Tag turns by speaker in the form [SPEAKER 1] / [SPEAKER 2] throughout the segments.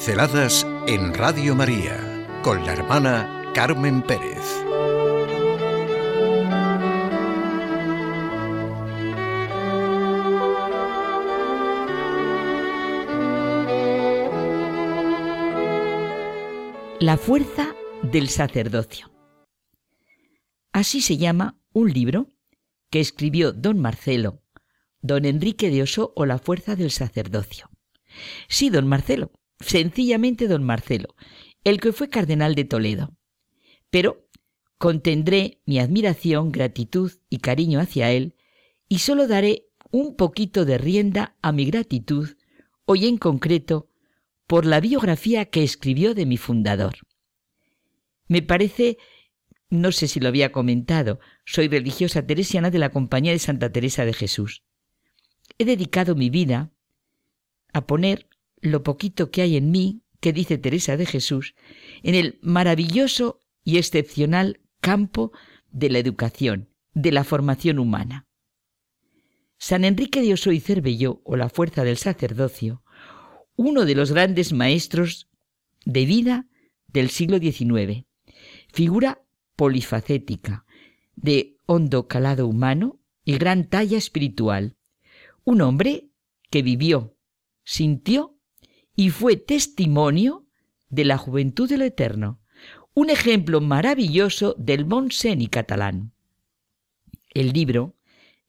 [SPEAKER 1] Pinceladas en Radio María con la hermana Carmen Pérez.
[SPEAKER 2] La fuerza del sacerdocio. Así se llama un libro que escribió don Marcelo, don Enrique de Oso o La fuerza del sacerdocio. Sí, don Marcelo, sencillamente don Marcelo, el que fue cardenal de Toledo. Pero contendré mi admiración, gratitud y cariño hacia él, y solo daré un poquito de rienda a mi gratitud, hoy en concreto, por la biografía que escribió de mi fundador. Me parece, no sé si lo había comentado, soy religiosa teresiana de la Compañía de Santa Teresa de Jesús. He dedicado mi vida a poner lo poquito que hay en mí, que dice Teresa de Jesús, en el maravilloso y excepcional campo de la educación, de la formación humana. San Enrique de Oso y Cervelló, o la fuerza del sacerdocio, uno de los grandes maestros de vida del siglo XIX, figura polifacética, de hondo calado humano y gran talla espiritual, un hombre que vivió, sintió y fue testimonio de la juventud de lo eterno, un ejemplo maravilloso del Monsen y catalán. El libro,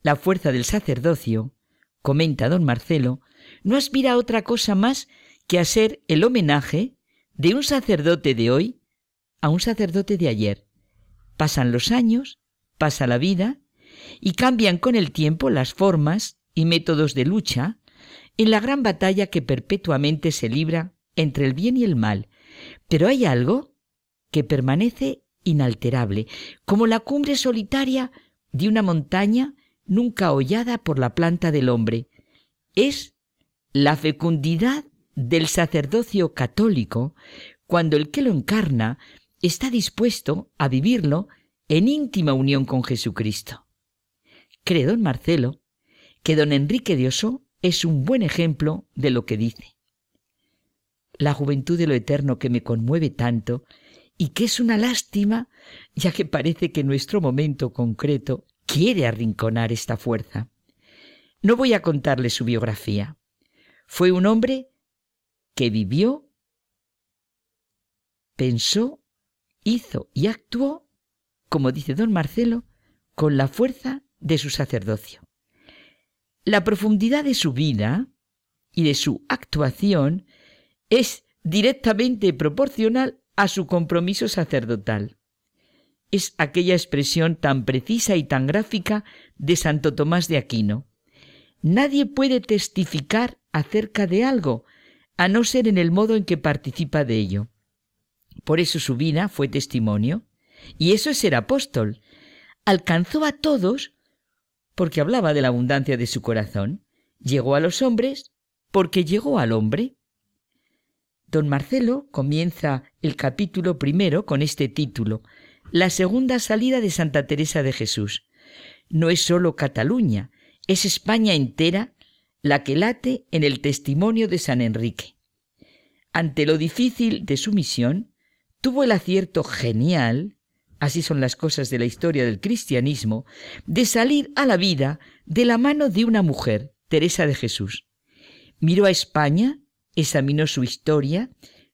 [SPEAKER 2] La fuerza del sacerdocio, comenta don Marcelo, no aspira a otra cosa más que a ser el homenaje de un sacerdote de hoy a un sacerdote de ayer. Pasan los años, pasa la vida, y cambian con el tiempo las formas y métodos de lucha, en la gran batalla que perpetuamente se libra entre el bien y el mal. Pero hay algo que permanece inalterable, como la cumbre solitaria de una montaña nunca hollada por la planta del hombre. Es la fecundidad del sacerdocio católico cuando el que lo encarna está dispuesto a vivirlo en íntima unión con Jesucristo. Cree don Marcelo que don Enrique de es un buen ejemplo de lo que dice. La juventud de lo eterno que me conmueve tanto y que es una lástima, ya que parece que nuestro momento concreto quiere arrinconar esta fuerza. No voy a contarle su biografía. Fue un hombre que vivió, pensó, hizo y actuó, como dice don Marcelo, con la fuerza de su sacerdocio. La profundidad de su vida y de su actuación es directamente proporcional a su compromiso sacerdotal. Es aquella expresión tan precisa y tan gráfica de Santo Tomás de Aquino. Nadie puede testificar acerca de algo, a no ser en el modo en que participa de ello. Por eso su vida fue testimonio, y eso es ser apóstol. Alcanzó a todos porque hablaba de la abundancia de su corazón. Llegó a los hombres porque llegó al hombre. Don Marcelo comienza el capítulo primero con este título, La segunda salida de Santa Teresa de Jesús. No es sólo Cataluña, es España entera la que late en el testimonio de San Enrique. Ante lo difícil de su misión, tuvo el acierto genial así son las cosas de la historia del cristianismo, de salir a la vida de la mano de una mujer, Teresa de Jesús. Miró a España, examinó su historia,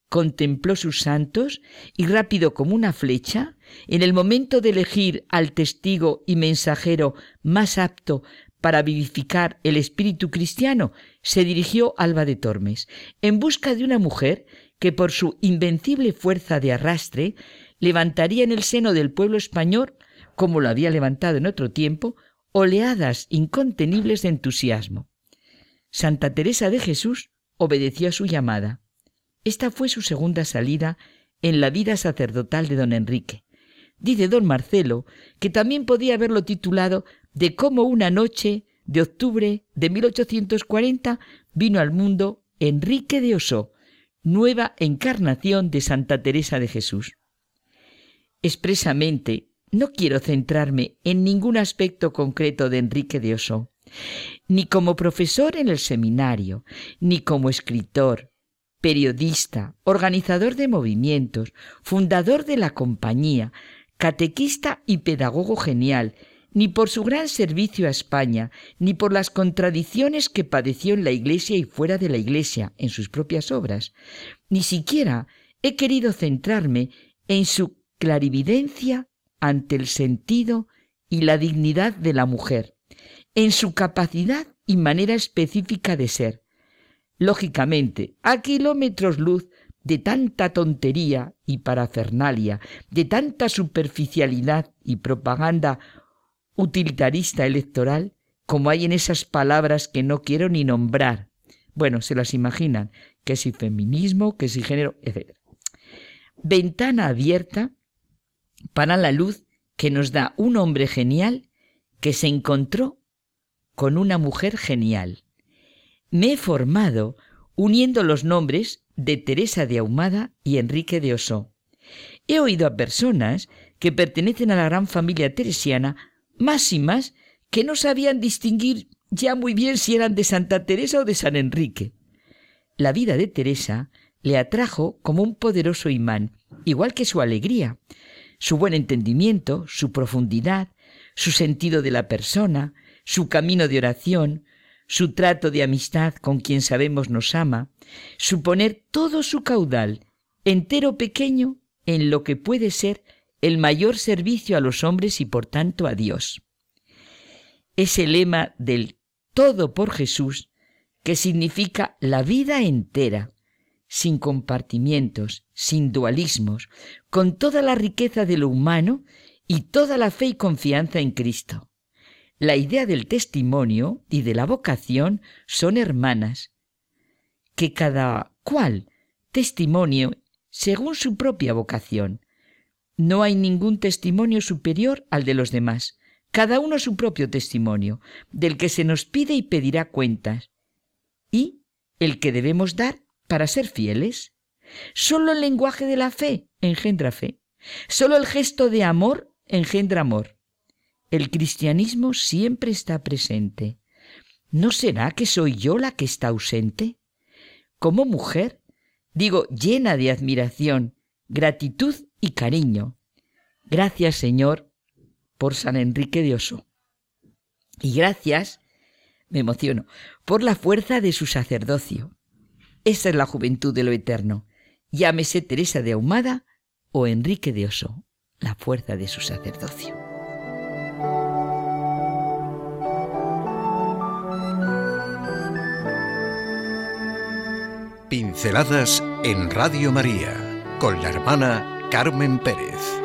[SPEAKER 2] contempló sus santos y rápido como una flecha, en el momento de elegir al testigo y mensajero más apto para vivificar el espíritu cristiano, se dirigió Alba de Tormes, en busca de una mujer que por su invencible fuerza de arrastre levantaría en el seno del pueblo español, como lo había levantado en otro tiempo, oleadas incontenibles de entusiasmo. Santa Teresa de Jesús obedeció a su llamada. Esta fue su segunda salida en la vida sacerdotal de don Enrique. Dice don Marcelo que también podía haberlo titulado de cómo una noche de octubre de 1840 vino al mundo Enrique de Osó, nueva encarnación de Santa Teresa de Jesús. Expresamente, no quiero centrarme en ningún aspecto concreto de Enrique de Oso, ni como profesor en el seminario, ni como escritor, periodista, organizador de movimientos, fundador de la compañía, catequista y pedagogo genial, ni por su gran servicio a España, ni por las contradicciones que padeció en la Iglesia y fuera de la Iglesia, en sus propias obras. Ni siquiera he querido centrarme en su clarividencia ante el sentido y la dignidad de la mujer, en su capacidad y manera específica de ser. Lógicamente, a kilómetros luz de tanta tontería y parafernalia, de tanta superficialidad y propaganda utilitarista electoral como hay en esas palabras que no quiero ni nombrar. Bueno, se las imaginan, que si feminismo, que si género, etc. Ventana abierta para la luz que nos da un hombre genial que se encontró con una mujer genial. Me he formado uniendo los nombres de Teresa de Ahumada y Enrique de Osó. He oído a personas que pertenecen a la gran familia teresiana más y más que no sabían distinguir ya muy bien si eran de Santa Teresa o de San Enrique. La vida de Teresa le atrajo como un poderoso imán, igual que su alegría, su buen entendimiento, su profundidad, su sentido de la persona, su camino de oración, su trato de amistad con quien sabemos nos ama, su poner todo su caudal, entero pequeño, en lo que puede ser el mayor servicio a los hombres y por tanto a Dios. Es el lema del todo por Jesús, que significa la vida entera, sin compartimientos, sin dualismos, con toda la riqueza de lo humano y toda la fe y confianza en Cristo. La idea del testimonio y de la vocación son hermanas, que cada cual testimonio según su propia vocación. No hay ningún testimonio superior al de los demás, cada uno su propio testimonio, del que se nos pide y pedirá cuentas, y el que debemos dar para ser fieles. Solo el lenguaje de la fe engendra fe. Solo el gesto de amor engendra amor. El cristianismo siempre está presente. ¿No será que soy yo la que está ausente? Como mujer, digo llena de admiración, gratitud y cariño. Gracias, Señor, por San Enrique de Oso. Y gracias, me emociono, por la fuerza de su sacerdocio. Esa es la juventud de lo eterno. Llámese Teresa de Ahumada o Enrique de Oso, la fuerza de su sacerdocio.
[SPEAKER 1] Pinceladas en Radio María con la hermana Carmen Pérez.